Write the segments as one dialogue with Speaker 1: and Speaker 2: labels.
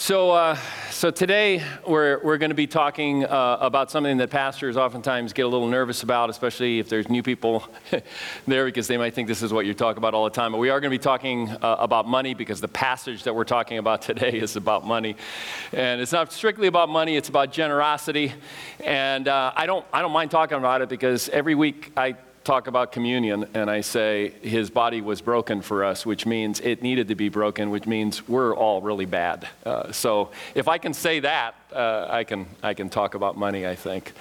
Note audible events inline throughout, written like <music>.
Speaker 1: So, uh, so today we're, we're going to be talking uh, about something that pastors oftentimes get a little nervous about, especially if there's new people <laughs> there because they might think this is what you talk about all the time. But we are going to be talking uh, about money because the passage that we're talking about <laughs> today is about money. And it's not strictly about money, it's about generosity. And uh, I, don't, I don't mind talking about it because every week I talk about communion and I say his body was broken for us, which means it needed to be broken, which means we're all really bad. Uh, so if I can say that, uh, I, can, I can talk about money, I think.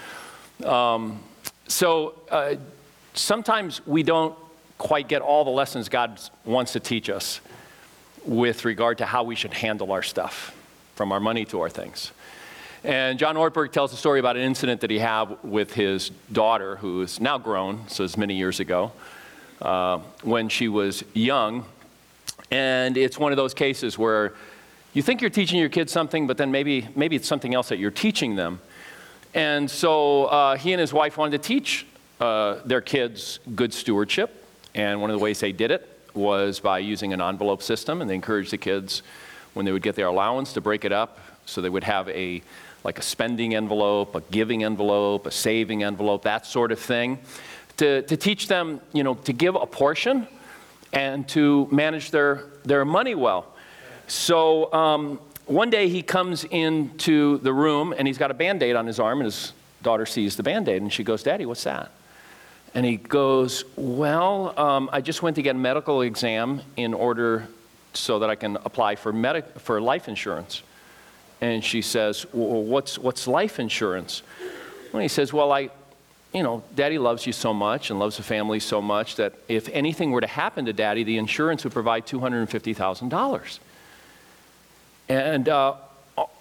Speaker 1: Um, so uh, sometimes we don't quite get all the lessons God wants to teach us with regard to how we should handle our stuff, from our money to our things. And John Ortberg tells a story about an incident that he had with his daughter, who is now grown, so it's many years ago, uh, when she was young. And it's one of those cases where you think you're teaching your kids something, but then maybe, maybe it's something else that you're teaching them. And so uh, he and his wife wanted to teach uh, their kids good stewardship. And one of the ways they did it was by using an envelope system. And they encouraged the kids, when they would get their allowance, to break it up so they would have a like a spending envelope, a giving envelope, a saving envelope, that sort of thing, to, to teach them, you know, to give a portion and to manage their, their money well. So um, one day he comes into the room and he's got a band aid on his arm, and his daughter sees the band aid and she goes, Daddy, what's that? And he goes, Well, um, I just went to get a medical exam in order so that I can apply for, medic- for life insurance. And she says, well, what's, what's life insurance? Well, he says, Well, I, you know, daddy loves you so much and loves the family so much that if anything were to happen to daddy, the insurance would provide $250,000. And uh,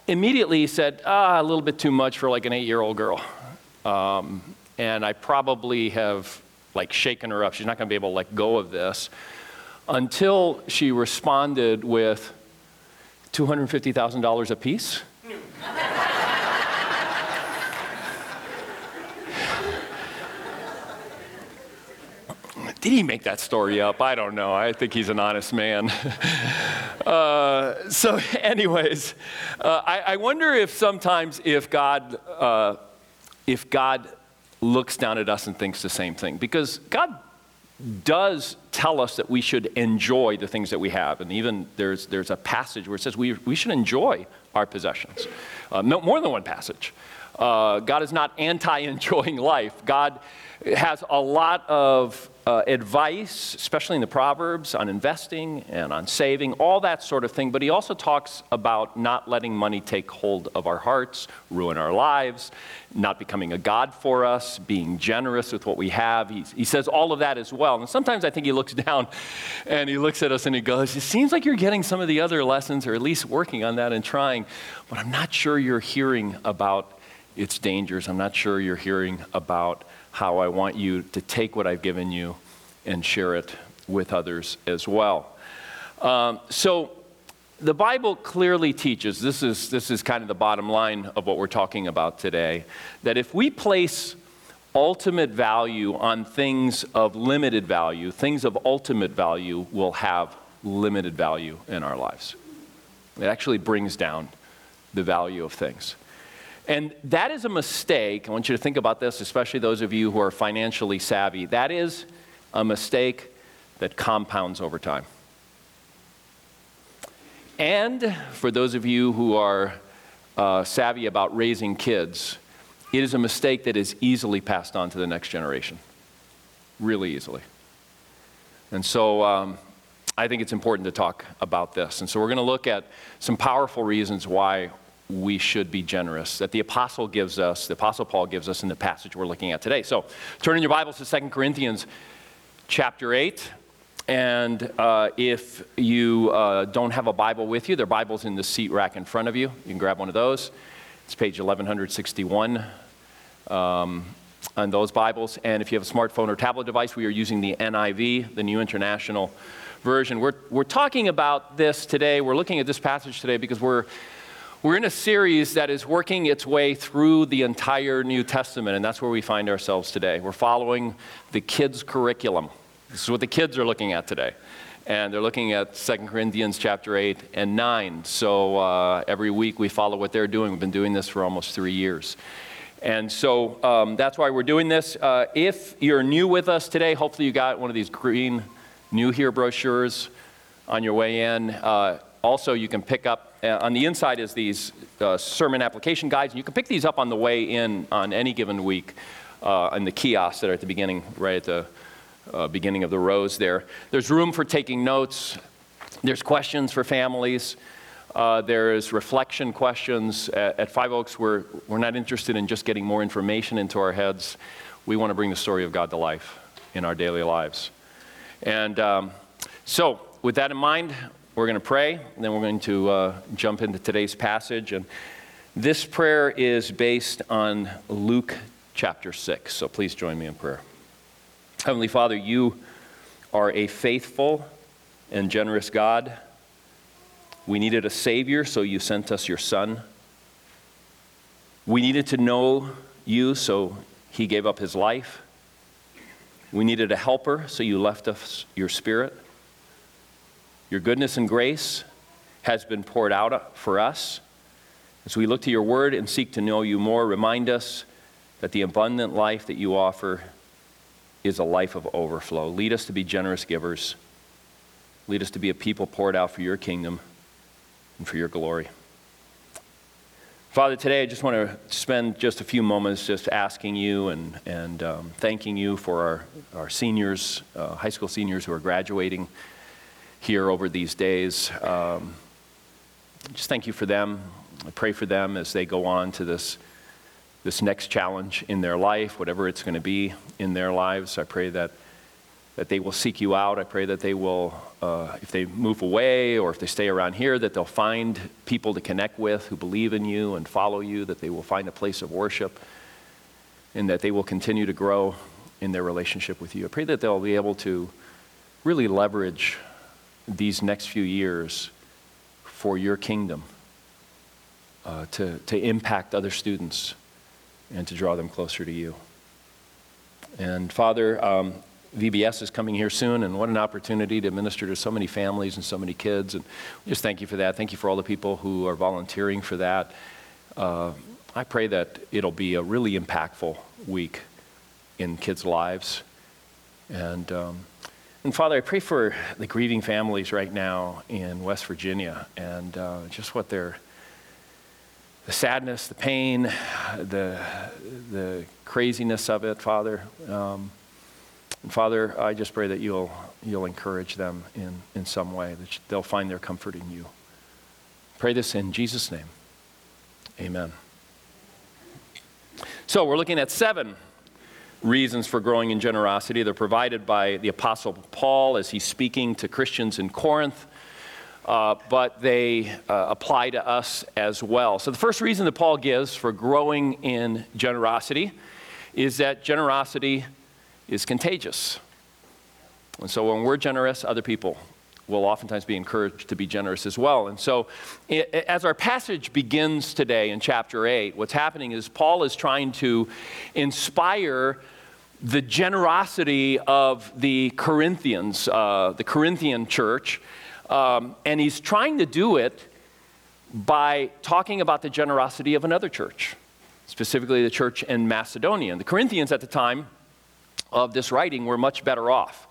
Speaker 1: immediately he said, ah, a little bit too much for like an eight year old girl. Um, and I probably have like shaken her up. She's not going to be able to let go of this until she responded with, $250,000 a piece. Did he make that story up? I don't know. I think he's an honest man. <laughs> uh, so, <laughs> anyways, uh, I, I, wonder if sometimes if God, uh, if God looks down at us and thinks the same thing, because God does tell us that we should enjoy the things that we have. And even there's, there's a passage where it says we, we should enjoy our possessions. Uh, no, more than one passage. Uh, God is not anti enjoying <laughs> life. God has a lot of uh, advice, especially in the Proverbs, on investing and on saving, all that sort of thing. But he also talks about not letting money take hold of our hearts, ruin our lives, not becoming a God for us, being generous with what we have. He, he says all of that as well. And sometimes I think he looks <laughs> down and he looks at us and he goes, It seems like you're getting some of the other lessons, or at least working on that and trying, but I'm not sure you're hearing about its dangers. I'm not sure you're hearing about how I want you to take what I've given you and share it with others as well. Um, so, the Bible clearly teaches this is, this is kind of the bottom line of what we're talking about today that if we place ultimate value on things of limited value, things of ultimate value will have limited value in our lives. It actually brings down the value of things. And that is a mistake. I want you to think about this, especially those of you who are financially savvy. That is a mistake that compounds over time. And for those of you who are uh, savvy about raising kids, it is a mistake that is easily passed on to the next generation. Really easily. And so um, I think it's important to talk about this. And so we're going to look at some powerful reasons why we should be generous that the apostle gives us, the apostle Paul gives us in the passage we're looking at today. So turn in your Bibles to 2 Corinthians chapter 8. And uh, if you uh, don't have a Bible with you, there are Bibles in the seat rack in front of you. You can grab one of those. It's page 1161 um, on those Bibles. And if you have a smartphone or tablet device, we are using the NIV, the New International Version. We're, we're talking about this today. We're looking at this passage today because we're we're in a series that is working its way through the entire New Testament, and that's where we find ourselves today. We're following the kids' curriculum. This is what the kids are looking at today. and they're looking at 2 Corinthians chapter 8 and 9. So uh, every week we follow what they're doing. We've been doing this for almost three years. And so um, that's why we're doing this. Uh, if you're new with us today, hopefully you got one of these green New Here brochures on your way in. Uh, also, you can pick up, on the inside is these uh, sermon application guides, and you can pick these up on the way in on any given week uh, in the kiosks that are at the beginning, right at the uh, beginning of the rows there. There's room for taking notes. There's questions for families. Uh, there's reflection questions. At, at, Five Oaks, we're, we're not interested in just getting more information into our heads. We want to bring the story of God to life in our daily lives. And um, so, with that in mind, we're going to pray, and then we're going to uh, jump into today's passage. And this prayer is based on Luke chapter 6. So please join me in prayer. Heavenly Father, you are a faithful and generous God. We needed a Savior, so you sent us your Son. We needed to know you, so He gave up His life. We needed a helper, so you left us your Spirit. Your goodness and grace has been poured out for us. As we look to your word and seek to know you more, remind us that the abundant life that you offer is a life of overflow. Lead us to be generous givers. Lead us to be a people poured out for your kingdom and for your glory. Father, today I just want to spend just a few moments just asking you and, and um, thanking you for our, our seniors, uh, high school seniors who are graduating here over these days. Um, just thank you for them. I pray for them as they go on to this this next challenge in their life, whatever it's going to be in their lives. I pray that, that they will seek you out. I pray that they will, uh, if they move away or if they stay around here, that they'll find people to connect with who believe in you and follow you, that they will find a place of worship, and that they will continue to grow in their relationship with you. I pray that they'll be able to really leverage these next few years for your kingdom. Uh, to, to impact other students and to draw them closer to you. And Father, um, VBS is coming here soon, and what an opportunity to minister to so many families and so many kids. And just thank you for that. Thank you for all the people who are volunteering for that. Uh, I pray that it'll be a really impactful week in kids' lives. And, um, and Father, I pray for the grieving families right now in West Virginia and uh, just what they're the sadness, the pain, the, the craziness of it, Father. Um, and Father, I just pray that you'll, you'll encourage them in, in some way, that they'll find their comfort in you. Pray this in Jesus' name. Amen. So we're looking at seven reasons for growing in generosity. They're provided by the Apostle Paul as he's speaking to Christians in Corinth uh, but they uh, apply to us as well. So, the first reason that Paul gives for growing in generosity is that generosity is contagious. And so, when we're generous, other people will oftentimes be encouraged to be generous as well. And so, as our passage begins today in chapter 8, what's happening is Paul is trying to inspire the generosity of the Corinthians, uh, the Corinthian church, um, and he's trying to do it by talking about the generosity of another church, specifically the church in Macedonia. The Corinthians at the time of this writing were much better off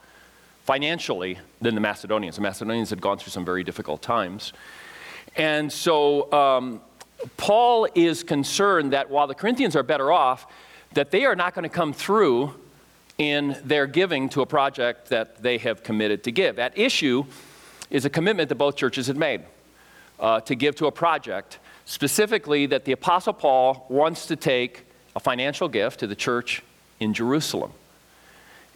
Speaker 1: financially than the Macedonians. The Macedonians had gone through some very difficult times. And so um, Paul is concerned that while the Corinthians are better off, that they are not going to come through in their giving to a project that they have committed to give. At issue is a commitment that both churches had made uh, to give to a project, specifically that the Apostle Paul wants to take a financial gift to the church in Jerusalem.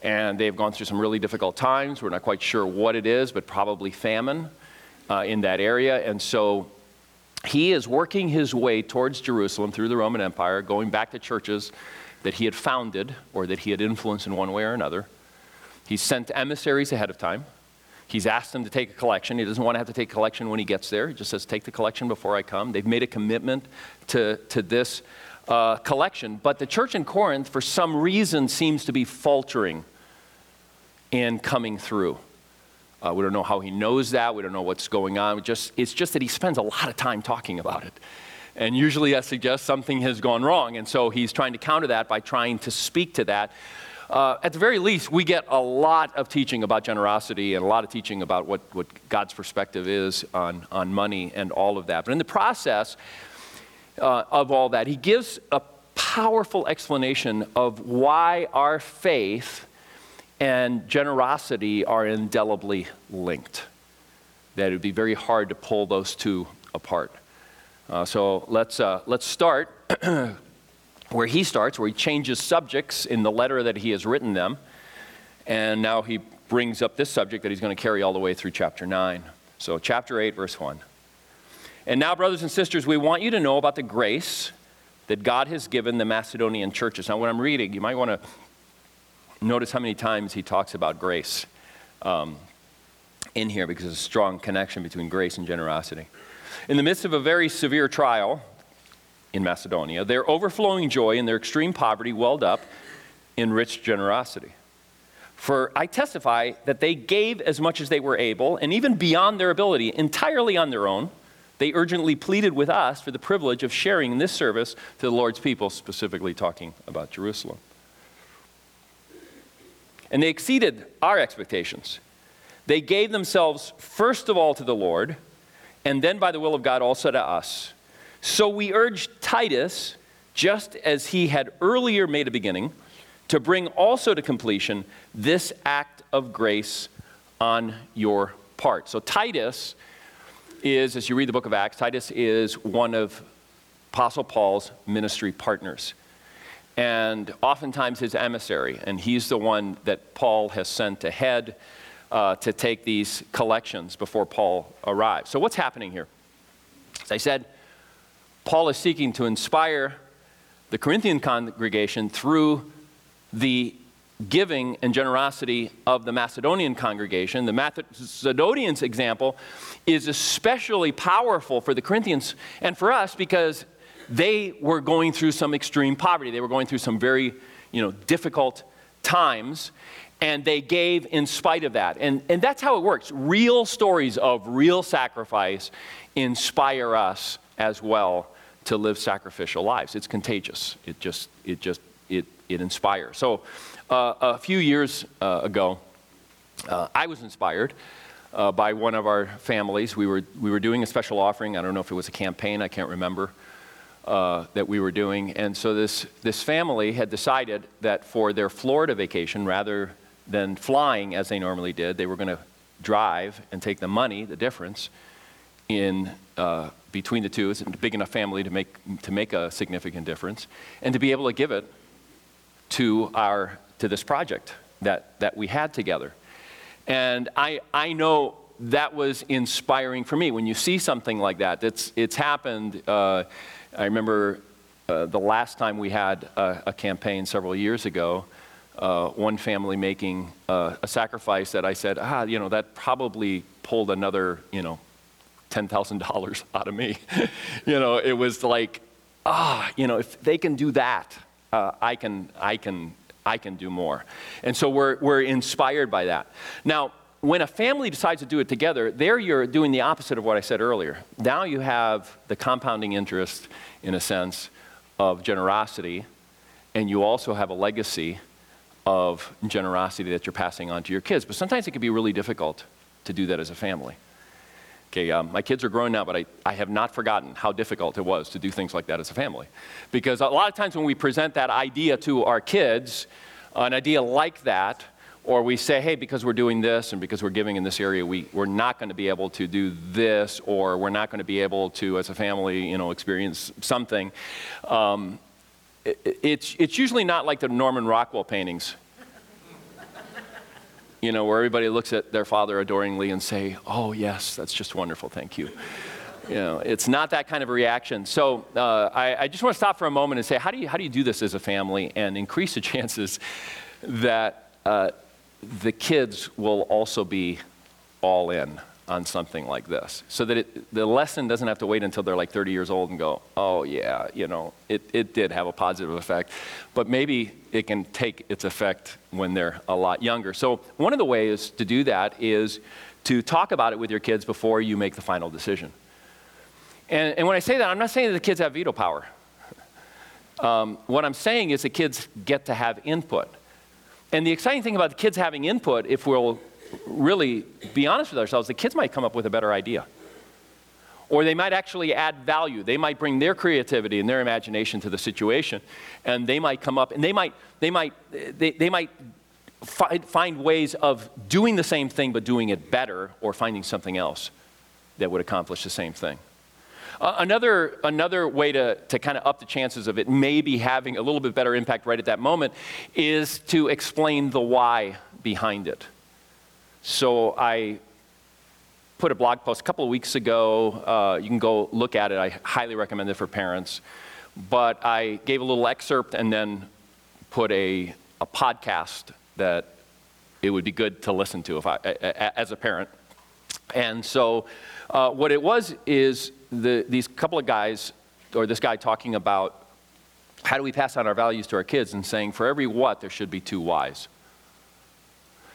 Speaker 1: And they've gone through some really difficult times. We're not quite sure what it is, but probably famine uh, in that area. And so he is working his way towards Jerusalem through the Roman Empire, going back to churches that he had founded or that he had influenced in one way or another. He sent emissaries ahead of time He's asked them to take a collection. He doesn't want to have to take collection when he gets there. He just says, Take the collection before I come. They've made a commitment to, to this uh, collection. But the church in Corinth, for some reason, seems to be faltering in coming through Uh, we don't know how he knows that. We don't know what's going on. It just, it's just that he spends a lot of time talking about it. And usually that suggests something has gone wrong. And so he's trying to counter that by trying to speak to that. Uh, at the very least, we get a lot of teaching about generosity and a lot of teaching about what, what God's perspective is on, on money and all of that. But in the process uh, of all that, he gives a powerful explanation of why our faith and generosity are indelibly linked. That it would be very hard to pull those two apart. Uh, so let's, uh, let's start <clears throat> where he starts, where he changes subjects in the letter that he has written them. And now he brings up this subject that he's going to carry all the way through chapter 9. So, chapter 8, verse 1. And now, brothers and sisters, we want you to know about the grace that God has given the Macedonian churches. Now, when I'm reading, you might want to notice how many times he talks about grace um, in here because there's a strong connection between grace and generosity. In the midst of a very severe trial in Macedonia, their overflowing joy and their extreme poverty welled up in rich generosity. For I testify that they gave as much as they were able, and even beyond their ability, entirely on their own. They urgently pleaded with us for the privilege of sharing in this service to the Lord's people, specifically talking about Jerusalem. And they exceeded our expectations. They gave themselves first of all to the Lord and then by the will of God also to us. So we urge Titus, just as he had earlier made a beginning, to bring also to completion this act of grace on your part. So Titus is, as you read the book of Acts, Titus is one of Apostle Paul's ministry partners. And oftentimes his emissary, and he's the one that Paul has sent ahead uh, to take these collections before Paul arrives. So, what's happening here? As I said, Paul is seeking to inspire the Corinthian congregation through the giving and generosity of the Macedonian congregation. The Macedonians example is especially powerful for the Corinthians and for us because they were going through some extreme poverty. They were going through some very, you know, difficult times and they gave in spite of that. And, and that's how it works. Real stories of real sacrifice inspire us as well to live sacrificial lives. It's contagious. It just, it just, it, it inspires. So uh, a few years uh, ago, uh, I was inspired uh, by one of our families. We were, we were doing a special offering. I don't know if it was a campaign, I can't remember. Uh, that we were doing. And so this, this family had decided that for their Florida vacation, rather than flying as they normally did. They were going to drive and take the money, the difference, in uh, between the two. It's a big enough family to make, to make a significant difference, and to be able to give it to, our, to this project that, that we had together. And I, I know that was inspiring for me. When you see something like that, it's, it's happened. Uh, I remember uh, the last time we had a, a campaign several years ago uh, one family making uh, a sacrifice that I said, ah, you know, that probably pulled another, you know, $10,000 <laughs> out of me. <laughs> you know, it was like, ah, you know, if they can do that, uh, I, can, I, can, I can do more. And so we're, we're inspired by that. Now, when a family decides to do it together, there you're doing the opposite of what I said earlier. Now you have the compounding interest, in a sense, of generosity, and you also have a legacy of generosity that you're passing on to your kids. But sometimes it can be really difficult to do that as a family. Okay, um, my kids are grown now, but I, I have not forgotten how difficult it was to do things like that as a family. Because a lot of times when we present that idea to our kids, an idea like that, or we say, hey, because we're doing this and because we're giving in this area, we, we're not going to be able to do this, or we're not going to be able to, as a family, you know, experience something. Um, it's, it's usually not like the Norman Rockwell paintings, you know, where everybody looks at their father adoringly and say, oh, yes, that's just wonderful, thank you. You know, it's not that kind of a reaction. So uh, I, I, just want to stop for a moment and say, how do you, how do you do this as a family and increase the <laughs> chances that uh, the kids will also be all in on something like this so that it, the lesson doesn't have to wait until they're like 30 years old and go, oh, yeah, you know, it, it did have a positive effect. But maybe it can take its effect when they're a lot younger. So, one of the ways to do that is to talk about it with your kids before you make the final decision. And, and when I say that, I'm not saying that the kids have veto power. Um, what I'm saying is the kids get to have input. And the exciting thing about the kids having input, if we'll really be honest with ourselves, the kids might come up with a better idea. Or they might actually add value. They might bring their creativity and their imagination to the situation. And they might come up and they might, they might, they, they might find, find ways of doing the same thing but doing it better or finding something else that would accomplish the same thing. Another, another way to, to kind of up the chances of it maybe having a little bit better impact right at that moment is to explain the why behind it. So I put a blog post a couple of weeks ago. Uh, you can go look at it. I highly recommend it for parents. But I gave a little excerpt and then put a, a podcast that it would be good to listen to if I, as a parent. And so, uh, what it was is the, these couple of guys, or this guy talking about how do we pass on our values to our kids, and saying for every what, there should be two whys.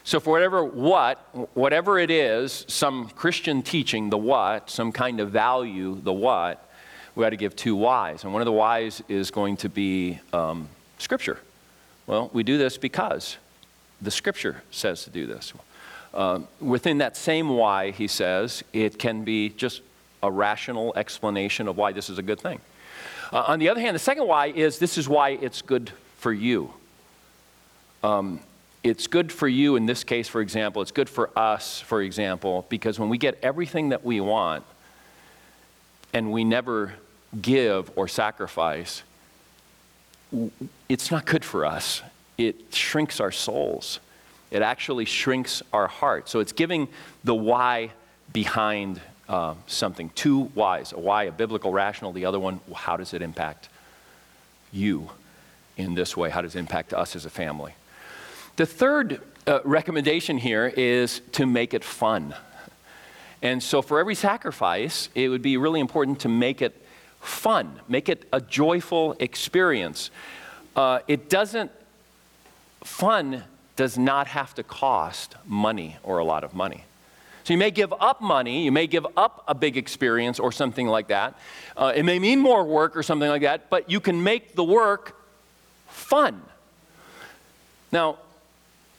Speaker 1: So, for whatever what, whatever it is, some Christian teaching, the what, some kind of value, the what, we got to give two whys. And one of the whys is going to be um, Scripture. Well, we do this because the Scripture says to do this. Uh, within that same why, he says, it can be just a rational explanation of why this is a good thing. Uh, on the other hand, the second why is this is why it's good for you. Um, it's good for you in this case, for example. It's good for us, for example, because when we get everything that we want and we never give or sacrifice, it's not good for us. It shrinks our souls. It actually shrinks our heart. So it's giving the why behind uh, something. Two whys a why, a biblical rational, the other one, how does it impact you in this way? How does it impact us as a family? The third uh, recommendation here is to make it fun. And so, for every sacrifice, it would be really important to make it fun, make it a joyful experience. Uh, it doesn't, fun does not have to cost money or a lot of money. So you may give up money, you may give up a big experience or something like that. Uh, it may mean more work or something like that, but you can make the work fun. Now,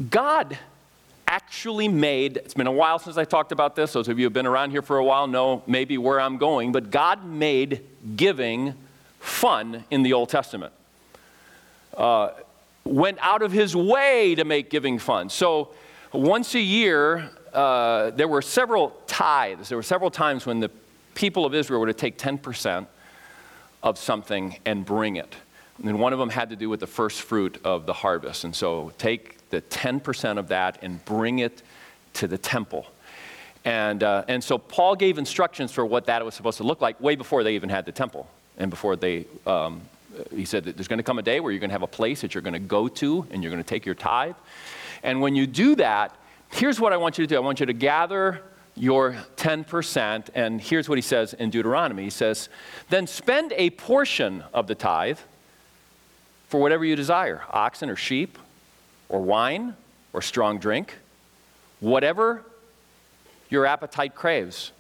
Speaker 1: God actually made, it's been a while since I talked about this. Those of you who have been around here for a while know maybe where I'm going, but God made giving fun in the Old Testament. Uh, went out of his way to make giving fun. So once a year, uh, there were several tithes. There were several times when the people of Israel were to take 10% of something and bring it. And one of them had to do with the first fruit of the harvest. And so take the 10% of that and bring it to the temple. And, uh, and so Paul gave instructions for what that was supposed to look like way before they even had the temple and before they, um, he said that there's going to come a day where you're going to have a place that you're going to go to and you're going to take your tithe. And when you do that, here's what I want you to do I want you to gather your 10%. And here's what he says in Deuteronomy He says, Then spend a portion of the tithe for whatever you desire oxen or sheep or wine or strong drink, whatever your appetite craves.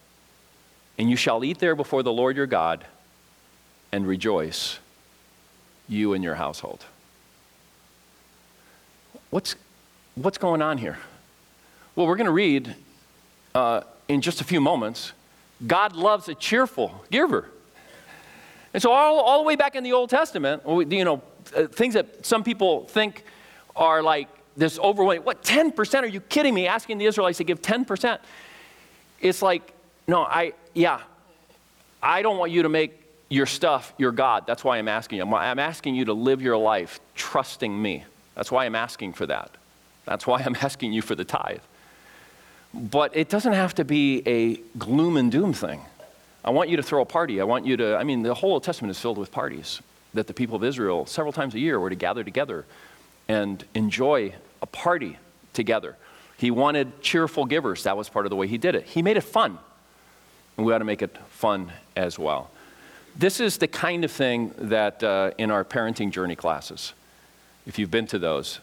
Speaker 1: And you shall eat there before the Lord your God and rejoice, you and your household. What's, what's going on here? Well, we're going to read uh, in just a few moments God loves a cheerful giver. And so, all, all the way back in the Old Testament, you know, uh, things that some people think are like this overwhelming. What, 10%? Are you kidding me? Asking the Israelites to give 10%. It's like, no, I, yeah, I don't want you to make your stuff your God. That's why I'm asking you. I'm asking you to live your life trusting me. That's why I'm asking for that. That's why I'm <laughs> asking you for the tithe. But it doesn't have to be a gloom and doom thing. I want you to throw a party. I want you to, I mean, the whole Old Testament is filled with parties that the people of Israel, several times a year, were to gather together and enjoy a party together. He wanted cheerful givers. That was part of the way he did it. He made it fun. And we ought to make it fun as well. This is the kind of thing that uh, in our parenting journey classes, if you've been to those,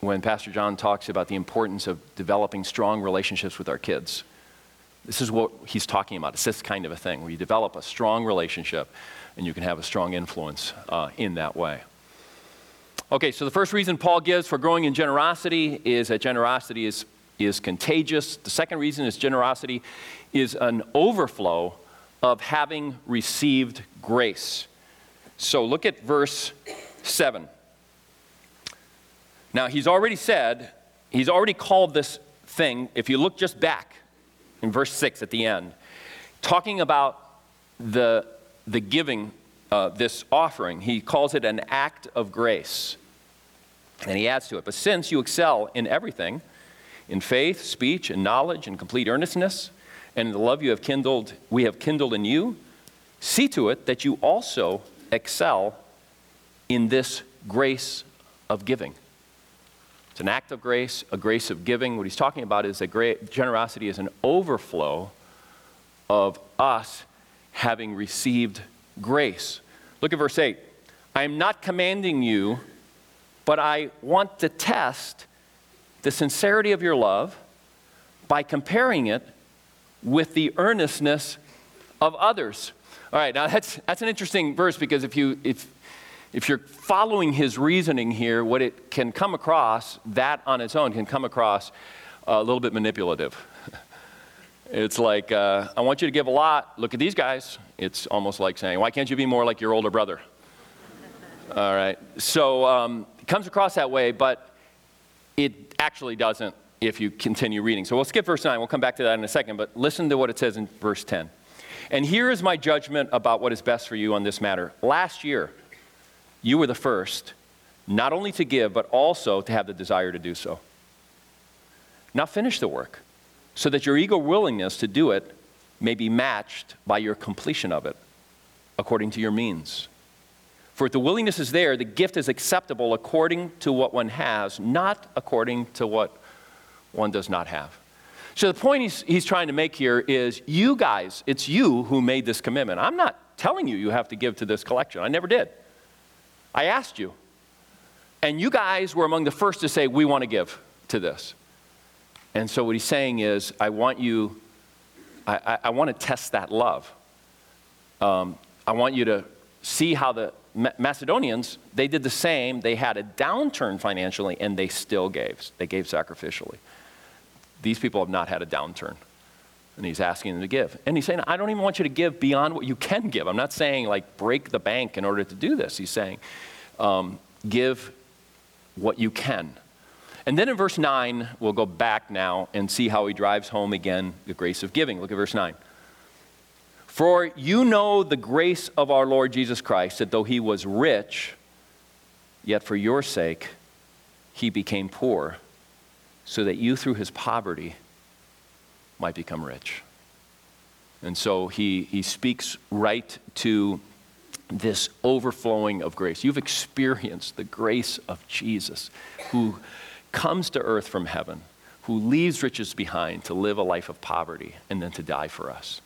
Speaker 1: when Pastor John talks about the importance of developing strong relationships with our kids. This is what he's talking about. It's this kind of a thing where you develop a strong relationship and you can have a strong influence uh, in that way. Okay, so the first reason Paul gives for growing in generosity is that generosity is, is contagious. The second reason is generosity is an overflow of having received grace. So look at verse 7. Now, he's already said, he's already called this thing, if you look just back in verse 6 at the end, talking about the, the giving uh, this offering, he calls it an act of grace. And he adds to it, but since you excel in everything, in faith, speech, and knowledge, and complete earnestness, and the love you have kindled, we have kindled in you, see to it that you also excel in this grace of giving. It's an act of grace, a grace of giving. What he's talking about is that generosity is an overflow of us having received grace. Look at verse 8. I am not commanding you, but I want to test the sincerity of your love by comparing it with the earnestness of others. All right, now that's, that's an interesting verse because if you, if, if you're following his reasoning here, what it can come across, that on its own can come across a little bit manipulative. <laughs> it's like, uh, I want you to give a lot. Look at these guys. It's almost like saying, why can't you be more like your older brother? <laughs> All right. So um, it comes across that way, but it actually doesn't if you continue reading. So we'll skip verse 9. We'll come back to that in a second, but listen to what it says in verse 10. And here is my judgment about what is best for you on this matter. Last year, you were the first, not only to give, but also to have the desire to do so. Now finish the work, so that your eager willingness to do it may be matched by your completion of it, according to your means. For if the willingness is there, the gift is acceptable according to what one has, not according to what one does not have. So the point he's, he's trying to make here is you guys, it's you who made this commitment. I'm not telling you you have to give to this collection. I never did. I asked you. And you guys were among the first to say, we want to give to this. And so what he's saying is, I want you, I, I, I want to test that love. Um, I want you to see how the Macedonians, they did the same. They had a downturn financially, and they still gave. They gave sacrificially. These people have not had a downturn. And he's asking them to give. And he's saying, I don't even want you to give beyond what you can give. I'm not saying like break the bank in order to do this. He's saying, um, give what you can. And then in verse 9, we'll go back now and see how he drives home again the grace of giving. Look at verse 9. For you know the grace of our Lord Jesus Christ, that though he was rich, yet for your sake he became poor, so that you through his poverty might become rich. And so he, he speaks right to this overflowing of grace. You've experienced the grace of Jesus, who comes to earth from heaven, who leaves riches behind to live a life of poverty and then to die for us.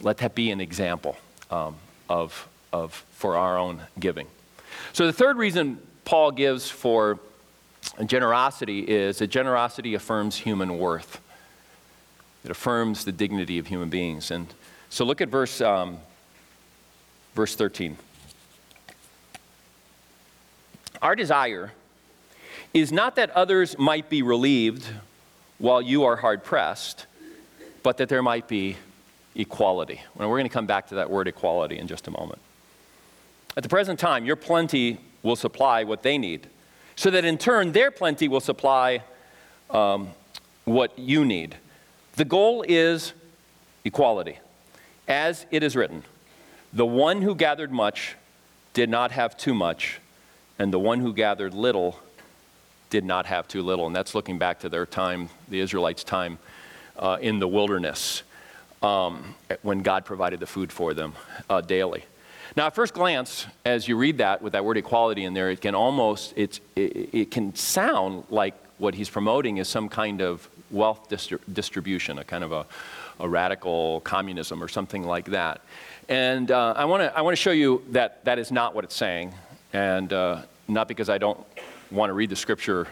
Speaker 1: Let that be an example um, of, of, for our own giving. So, the third reason Paul gives for generosity is that generosity affirms human worth. It affirms the dignity of human beings. And so look at verse, um, verse 13. Our desire is not that others might be relieved while you are hard pressed, but that there might be equality. And we're going to come back to that word equality in just a moment. At the present time, your plenty will supply what they need, so that in turn, their plenty will supply um, what you need. The goal is equality. As it is written, the one who gathered much did not have too much, and the one who gathered little did not have too little. And that's looking back to their time, the Israelites' time uh, in the wilderness, um, when God provided the food for them uh, daily. Now, at first glance, as you read that with that word equality in there, it can almost, it's, it, it can sound like what he's promoting is some kind of wealth distri- distribution, a kind of a, a, radical communism or something like that. And uh, I want to I wanna show you that that is not what it's saying, and uh, not because I don't want to read the scripture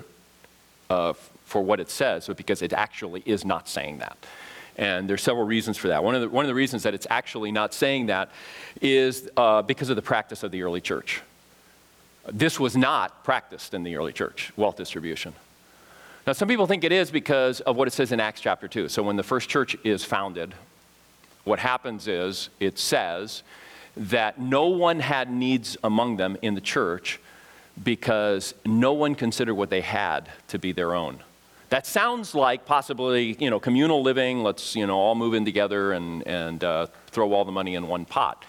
Speaker 1: uh, for what it says, but because it actually is not saying that. And there's several reasons for that. One of the, one of the reasons that it's actually not saying that is uh, because of the practice of the early church. This was not practiced in the early church, wealth distribution. Now, some people think it is because of what it says in Acts chapter 2. So, when the first church is founded, what happens is it says that no one had needs among them in the church because no one considered what they had to be their own. That sounds like possibly, you know, communal living. Let's, you know, all move in together and, and uh, throw all the money in one pot.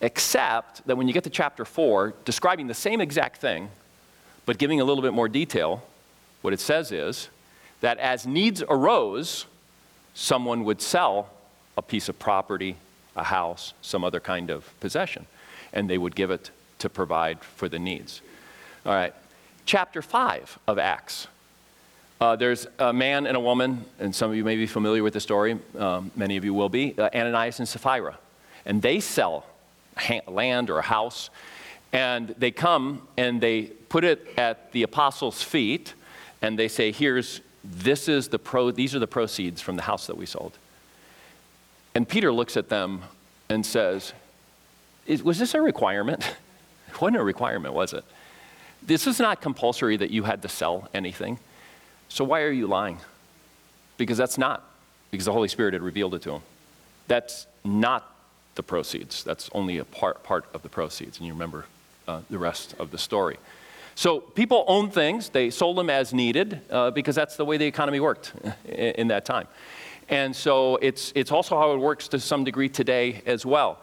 Speaker 1: Except that when you get to chapter 4, describing the same exact thing, but giving a little bit more detail, what it says is that as needs arose, someone would sell a piece of property, a house, some other kind of possession, and they would give it to provide for the needs. All right, chapter 5 of Acts. Uh, there's a man and a woman, and some of you may be familiar with the story, um, many of you will be, uh, Ananias and Sapphira. And they sell ha- land or a house, and they come and they put it at the apostles' feet, and they say, Here's, this is the pro, these are the proceeds from the house that we sold. And Peter looks at them and says, Was this a requirement? <laughs> It wasn't a requirement, was it? This is not compulsory that you had to sell anything. So why are you lying? Because that's not, because the Holy Spirit had revealed it to him. That's not the proceeds. That's only a part, part of the proceeds. And you remember uh, the rest of the story. So people owned things, they sold them as needed uh, because that's the way the economy worked <laughs> in, in that time. And so it's, it's also how it works to some degree today as well.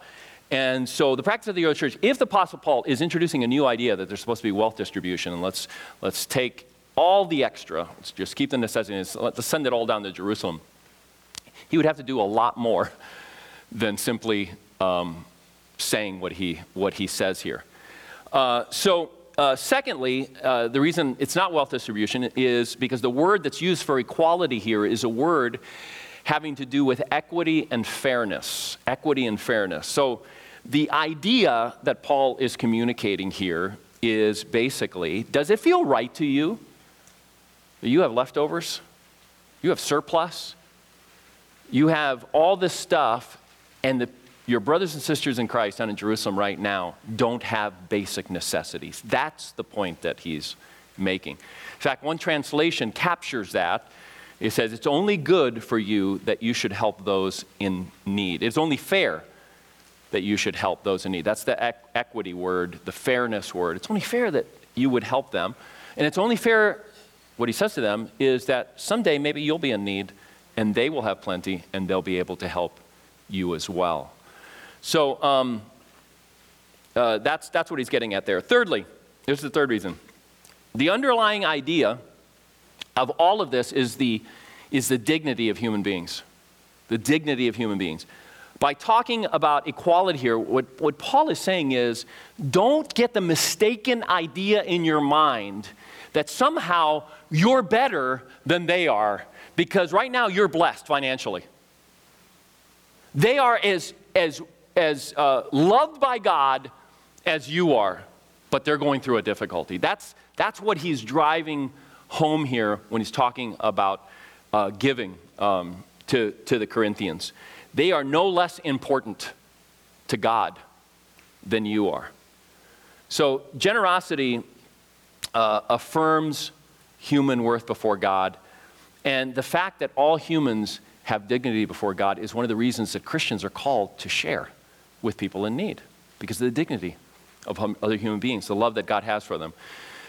Speaker 1: And so the practice of the early church, if the Apostle Paul is introducing a new idea that there's supposed to be wealth distribution, and let's, let's take all the extra, let's just keep the necessities, let's send it all down to Jerusalem, he would have to do a lot more <laughs> than simply um, saying what he, what he says here. Uh, so, uh, secondly, uh, the reason it's not wealth distribution is because the word that's used for equality here is a word having to do with equity and fairness. Equity and fairness. So, the idea that Paul is communicating here is basically does it feel right to you you have leftovers? You have surplus? You have all this stuff, and the, your brothers and sisters in Christ down in Jerusalem right now don't have basic necessities. That's the point that he's making. In fact, one translation captures that. It says, It's only good for you that you should help those in need. It's only fair that you should help those in need. That's the equ- equity word, the fairness word. It's only fair that you would help them. And it's only fair, what he says to them, is that someday maybe you'll be in need and they will have plenty and they'll be able to help you as well. So um, uh, that's, that's what he's getting at there. Thirdly, here's the third reason the underlying idea of all of this is the, is the dignity of human beings. The dignity of human beings by talking about equality here, what, what Paul is saying is don't get the mistaken idea in your mind that somehow you're better than they are because right now you're blessed financially. They are as, as, as uh, loved by God as you are, but they're going through a difficulty. That's, that's what he's driving home here when he's talking about uh, giving um, to, to the Corinthians. They are no less important to God than you are. So, generosity uh, affirms human worth before God. And the fact that all humans have dignity before God is one of the reasons that Christians are called to share with people in need because of the dignity of other human beings, the love that God has for them.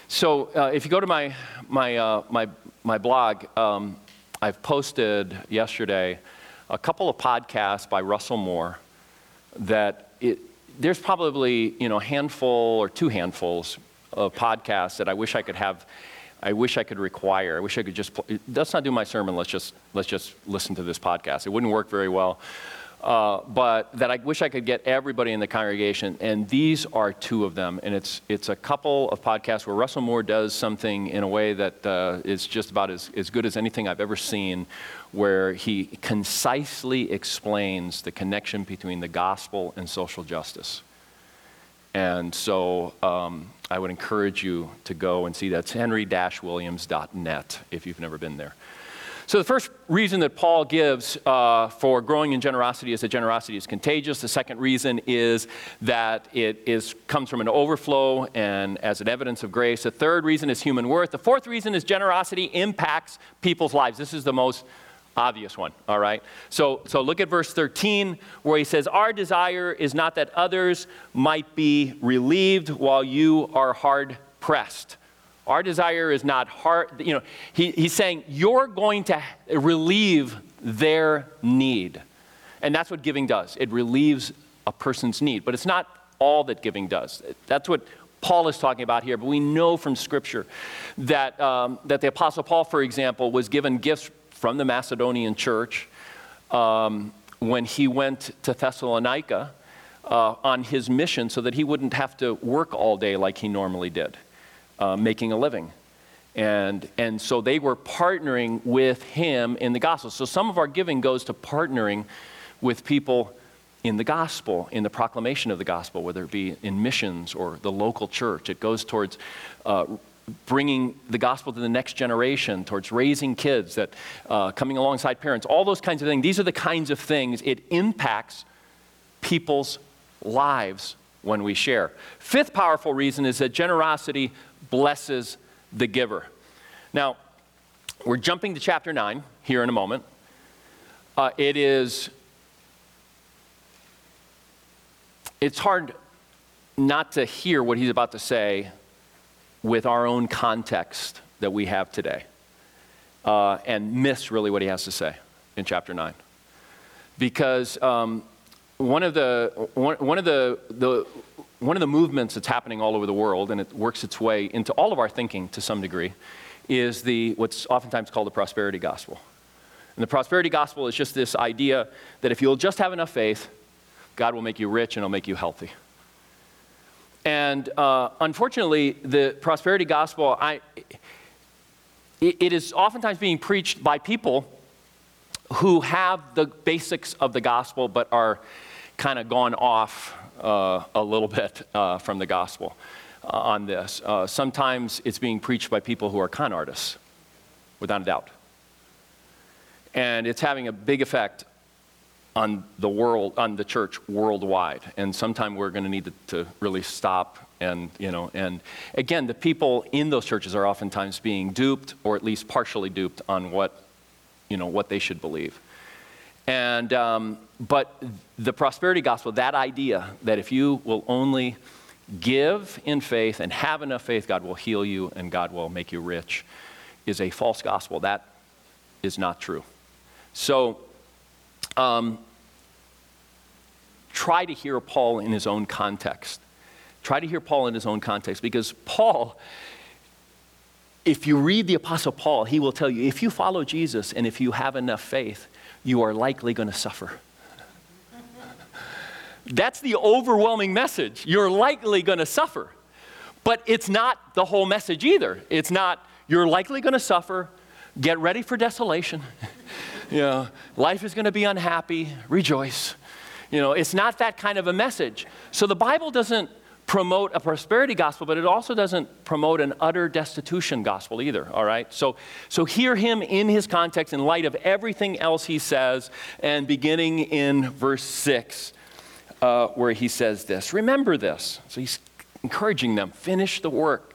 Speaker 1: So, uh, if you go to my, my, uh, my, my blog, um, I've posted yesterday a couple of podcasts by Russell Moore that it, there's probably you know a handful or two handfuls of podcasts that I wish I could have. I wish I could require. I wish I could just. Let's not do my sermon. Let's just let's just listen to this podcast. It wouldn't work very well. Uh, but that I wish I could get everybody in the congregation, and these are two of them. And it's, it's a couple of podcasts where Russell Moore does something in a way that uh, is just about as, as good as anything I've ever seen, where he concisely explains the connection between the gospel and social justice. And so um, I would encourage you to go and see that. It's henry-williams.net if you've never been there. So, the first reason that Paul gives uh, for growing in generosity is that generosity is contagious. The second reason is that it is, comes from an overflow and as an evidence of grace. The third reason is human worth. The fourth reason is generosity impacts people's lives. This is the most obvious one, all right? So, so look at verse 13 where he says, Our desire is not that others might be relieved while you are hard pressed our desire is not hard, you know, he, he's saying you're going to relieve their need. And that's what giving does. It relieves a person's need. But it's not all that giving does. That's what Paul is talking about here. But we know from Scripture that, um, that the Apostle Paul, for example, was given gifts from the Macedonian church um, when he went to Thessalonica uh, on his mission so that he wouldn't have to work all day like he normally did uh, making a living. And, and so they were partnering with him in the gospel. So some of our giving goes to partnering with people in the gospel, in the proclamation of the gospel, whether it be in missions or the local church. It goes towards uh, bringing the gospel to the next generation, towards raising kids, that uh, coming alongside parents, all those kinds of things. These are the kinds of things it impacts people's lives when we share. Fifth powerful reason is that generosity blesses the giver. Now, we're jumping to chapter 9 here in a moment. Uh, it is, it's hard not to hear what he's about to say with our own context that we have today uh, and miss really what he has to say in chapter 9. Because um, one of the, one, one of the, the one of the movements that's happening all over the world, and it works its way into all of our thinking to some degree, is the, what's oftentimes called the prosperity gospel. And the prosperity gospel is just this idea that if you'll just have enough faith, God will make you rich and He'll make you healthy. And uh, unfortunately, the prosperity gospel, I, it, it is oftentimes being preached by people who have the basics of the gospel but are kind of gone off uh, a little bit uh, from the gospel uh, on this. Uh, sometimes it's being preached by people who are con artists, without a doubt. And it's having a big effect on the world, on the church worldwide. And sometime we're going to need to, to really stop and you know and again the people in those churches are oftentimes being duped or at least partially duped on what you know what they should believe and, um, but the prosperity gospel, that idea that if you will only give in faith and have enough faith, God will heal you and God will make you rich, is a false gospel. That is not true. So, um, try to hear Paul in his own context. Try to hear Paul in his own context because Paul, if you read the Apostle Paul, he will tell you if you follow Jesus and if you have enough faith, you are likely going to suffer. That's the overwhelming message. You're likely going to suffer. But it's not the whole message either. It's not, you're likely going to suffer, get ready for desolation. <laughs> you know, life is going to be unhappy, rejoice. You know, it's not that kind of a message. So the Bible doesn't promote a prosperity gospel, but it also doesn't promote an utter destitution gospel either, all right? So, so hear him in his context in light of everything else he says, and beginning in verse 6, uh, where he says this Remember this. So he's encouraging them finish the work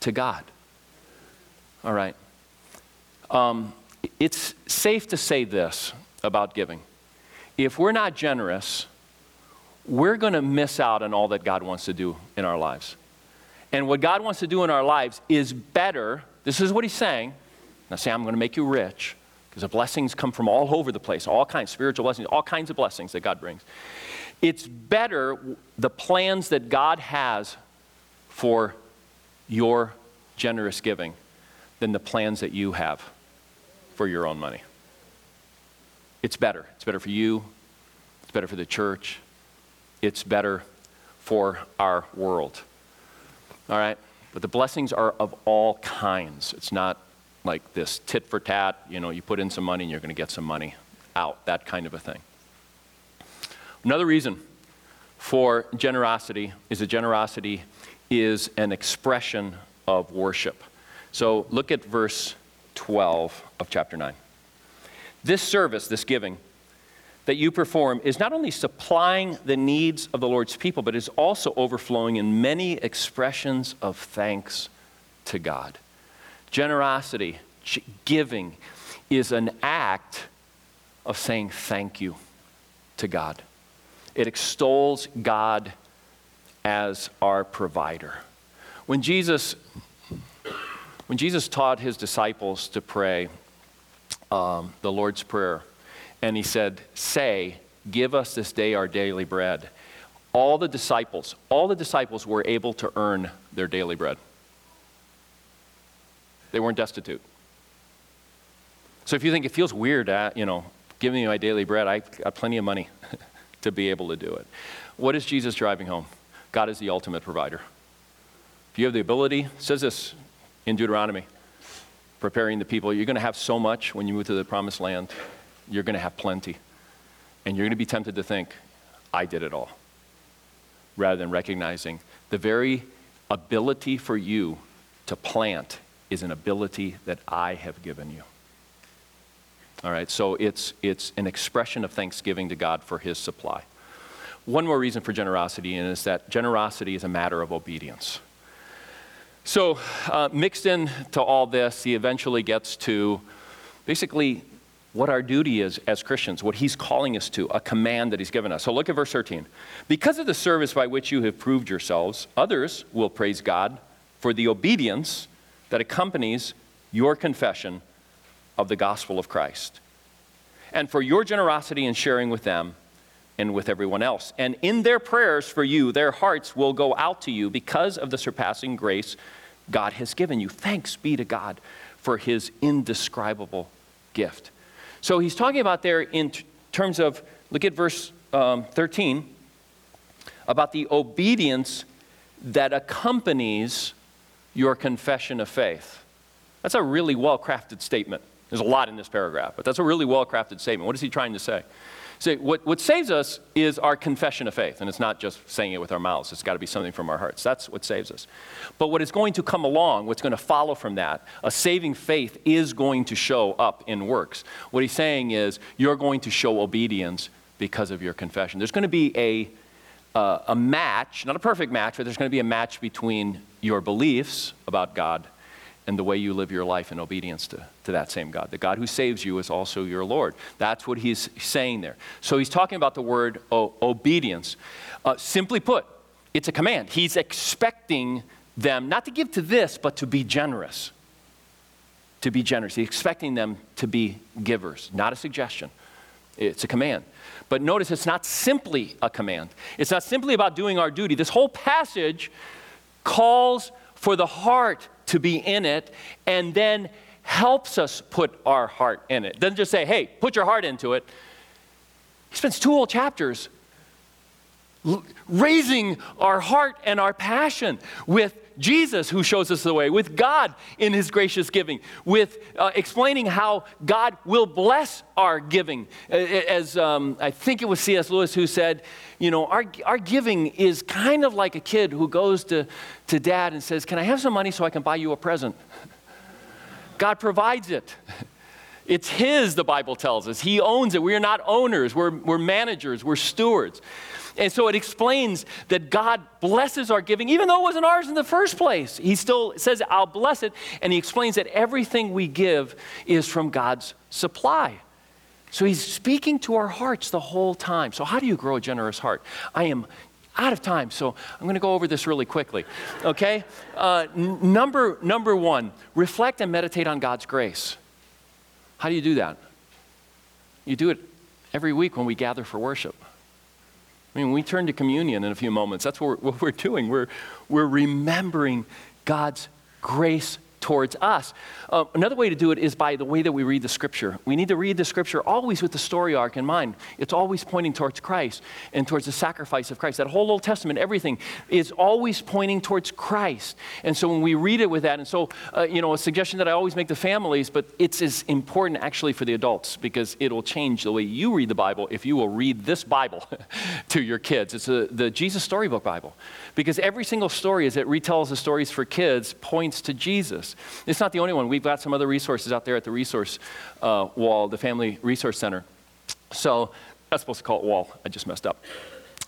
Speaker 1: to God. All right. Um, it's safe to say this about giving. If we're not generous, we're going to miss out on all that God wants to do in our lives. And what God wants to do in our lives is better. This is what He's saying. Now, say, I'm going to make you rich because the blessings come from all over the place, all kinds, spiritual blessings, all kinds of blessings that God brings. It's better the plans that God has for your generous giving than the plans that you have for your own money. It's better. It's better for you. It's better for the church. It's better for our world. All right? But the blessings are of all kinds. It's not like this tit for tat, you know, you put in some money and you're going to get some money out, that kind of a thing. Another reason for generosity is that generosity is an expression of worship. So look at verse 12 of chapter 9. This service, this giving, that you perform is not only supplying the needs of the Lord's people, but is also overflowing in many expressions of thanks to God. Generosity, giving, is an act of saying thank you to God. It extols God as our provider. When Jesus, when Jesus taught his disciples to pray um, the Lord's Prayer, and he said, Say, give us this day our daily bread. All the disciples, all the disciples were able to earn their daily bread. They weren't destitute. So if you think it feels weird, uh, you know, giving me my daily bread, I got plenty of money <laughs> to be able to do it. What is Jesus driving home? God is the ultimate provider. If you have the ability, says this in Deuteronomy, preparing the people, you're going to have so much when you move to the promised land you're going to have plenty. And you're going to be tempted to think, I did it all. Rather than recognizing the very ability for you to plant is an ability that I have given you. All right, so it's, it's an expression of thanksgiving to God for his supply. One more reason for generosity and is that generosity is a matter of obedience. So, uh, mixed into all this, he eventually gets to basically what our duty is as Christians, what he's calling us to, a command that he's given us. So look at verse 13. Because of the service by which you have proved yourselves, others will praise God for the obedience that accompanies your confession of the gospel of Christ, and for your generosity in sharing with them and with everyone else. And in their prayers for you, their hearts will go out to you because of the surpassing grace God has given you. Thanks be to God for his indescribable gift. So he's talking about there in t- terms of, look at verse um, 13, about the obedience that accompanies your confession of faith. That's a really well crafted statement. There's a lot in this paragraph, but that's a really well crafted statement. What is he trying to say? So what, what saves us is our confession of faith, and it's not just saying it with our mouths. It's got to be something from our hearts. That's what saves us. But what is going to come along, what's going to follow from that, a saving faith is going to show up in works. What he's saying is you're going to show obedience because of your confession. There's going to be a, uh, a match, not a perfect match, but there's going to be a match between your beliefs about God and the way you live your life in obedience to, to that same God. The God who saves you is also your Lord. That's what he's saying there. So he's talking about the word obedience. Uh, simply put, it's a command. He's expecting them not to give to this, but to be generous. To be generous. He's expecting them to be givers, not a suggestion. It's a command. But notice it's not simply a command. It's not simply about doing our duty. This whole passage calls for the heart to be in it and then helps us put our heart in it. Doesn't just say, hey, put your heart into it. He spends two whole chapters raising our heart and our passion with Jesus, who shows us the way, with God in his gracious giving, with uh, explaining how God will bless our giving. As um, I think it was C.S. Lewis who said, you know, our, our giving is kind of like a kid who goes to, to dad and says, Can I have some money so I can buy you a present? <laughs> God provides it. <laughs> It's His, the Bible tells us. He owns it. We are not owners, we're, we're managers, we're stewards. And so it explains that God blesses our giving, even though it wasn't ours in the first place. He still says, I'll bless it. And he explains that everything we give is from God's supply. So he's speaking to our hearts the whole time. So, how do you grow a generous heart? I am out of time, so I'm going to go over this really quickly. Okay? Uh, n- number, number one, reflect and meditate on God's grace. How do you do that? You do it every week when we gather for worship. I mean, we turn to communion in a few moments. That's what we're, <laughs> what we're doing. We're, we're remembering God's grace towards us. Uh, another way to do it is by the way that we read the scripture. We need to read the scripture always with the story arc in mind. It's always pointing towards Christ and towards the sacrifice of Christ. That whole Old Testament, everything is always pointing towards Christ. And so when we read it with that, and so, uh, you know, a suggestion that I always make to families, but it's as important actually for the adults because it'll change the way you read the Bible if you will read this Bible <laughs> to your kids. It's a, the Jesus Storybook Bible because every single story as it retells the stories for kids points to Jesus. It's not the only one. We've got some other resources out there at the resource uh, wall, the Family Resource Center. So that's supposed to call it wall. I just messed up.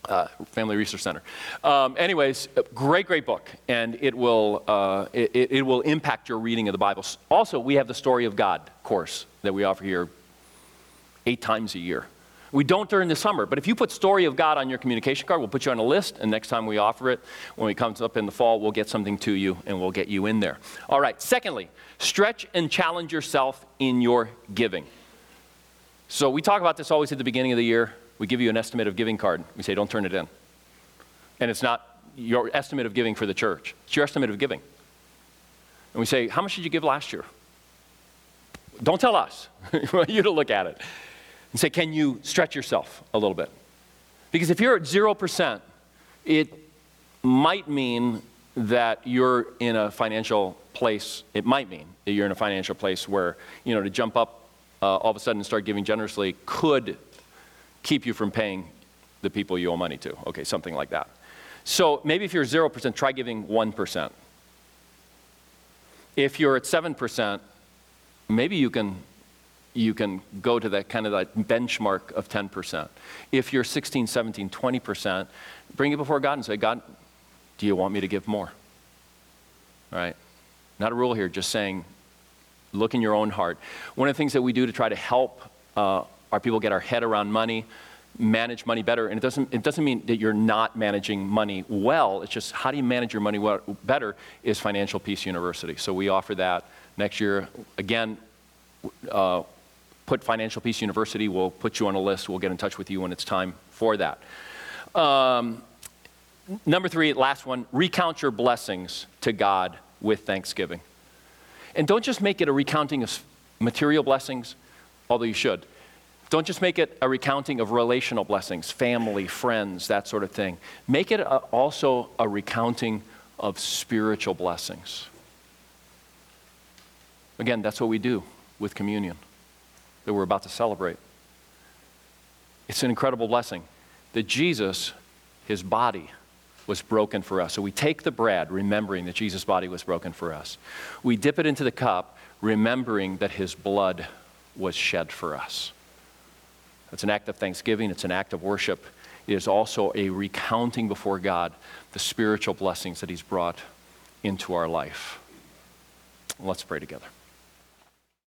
Speaker 1: Uh, Family Resource Center. Um, anyways, great, great book, and it will, uh, it, it will impact your reading of the Bible. Also, we have the Story of God course that we offer here eight times a year. We don't during the summer, but if you put Story of God on your communication card, we'll put you on a list, and next time we offer it, when it comes up in the fall, we'll get something to you and we'll get you in there. All right, secondly, stretch and challenge yourself in your giving. So we talk about this always at the beginning of the year. We give you an estimate of giving card. We say, don't turn it in. And it's not your estimate of giving for the church, it's your estimate of giving. And we say, how much did you give last year? Don't tell us. <laughs> you to look at it and say, can you stretch yourself a little bit? Because if you're at 0%, it might mean that you're in a financial place, it might mean that you're in a financial place where, you know, to jump up uh, all of a sudden and start giving generously could keep you from paying the people you owe money to. Okay, something like that. So maybe if you're 0%, try giving 1%. If you're at 7%, maybe you can you can go to that kind of that benchmark of 10%. If you're 16, 17, 20%, bring it before God and say, God, do you want me to give more? All right? Not a rule here, just saying, look in your own heart. One of the things that we do to try to help uh, our people get our head around money, manage money better, and it doesn't, it doesn't mean that you're not managing money well, it's just how do you manage your money well, better is Financial Peace University. So we offer that next year. Again, uh, put Financial Peace University, we'll put you on a list. We'll get in touch with you when it's time for that. Um, number three, last one, recount your blessings to God with thanksgiving. And don't just make it a recounting of material blessings, although you should. Don't just make it a recounting of relational blessings, family, friends, that sort of thing. Make it a, also a recounting of spiritual blessings. Again, that's what we do with communion that we're about to celebrate. It's an incredible blessing that Jesus, his body, was broken for us. So we take the bread, remembering that Jesus' body was broken for us. We dip it into the cup, remembering that his blood was shed for us. It's an act of thanksgiving, it's an act of worship. It is also a recounting before God the spiritual blessings that he's brought into our life. Let's pray together.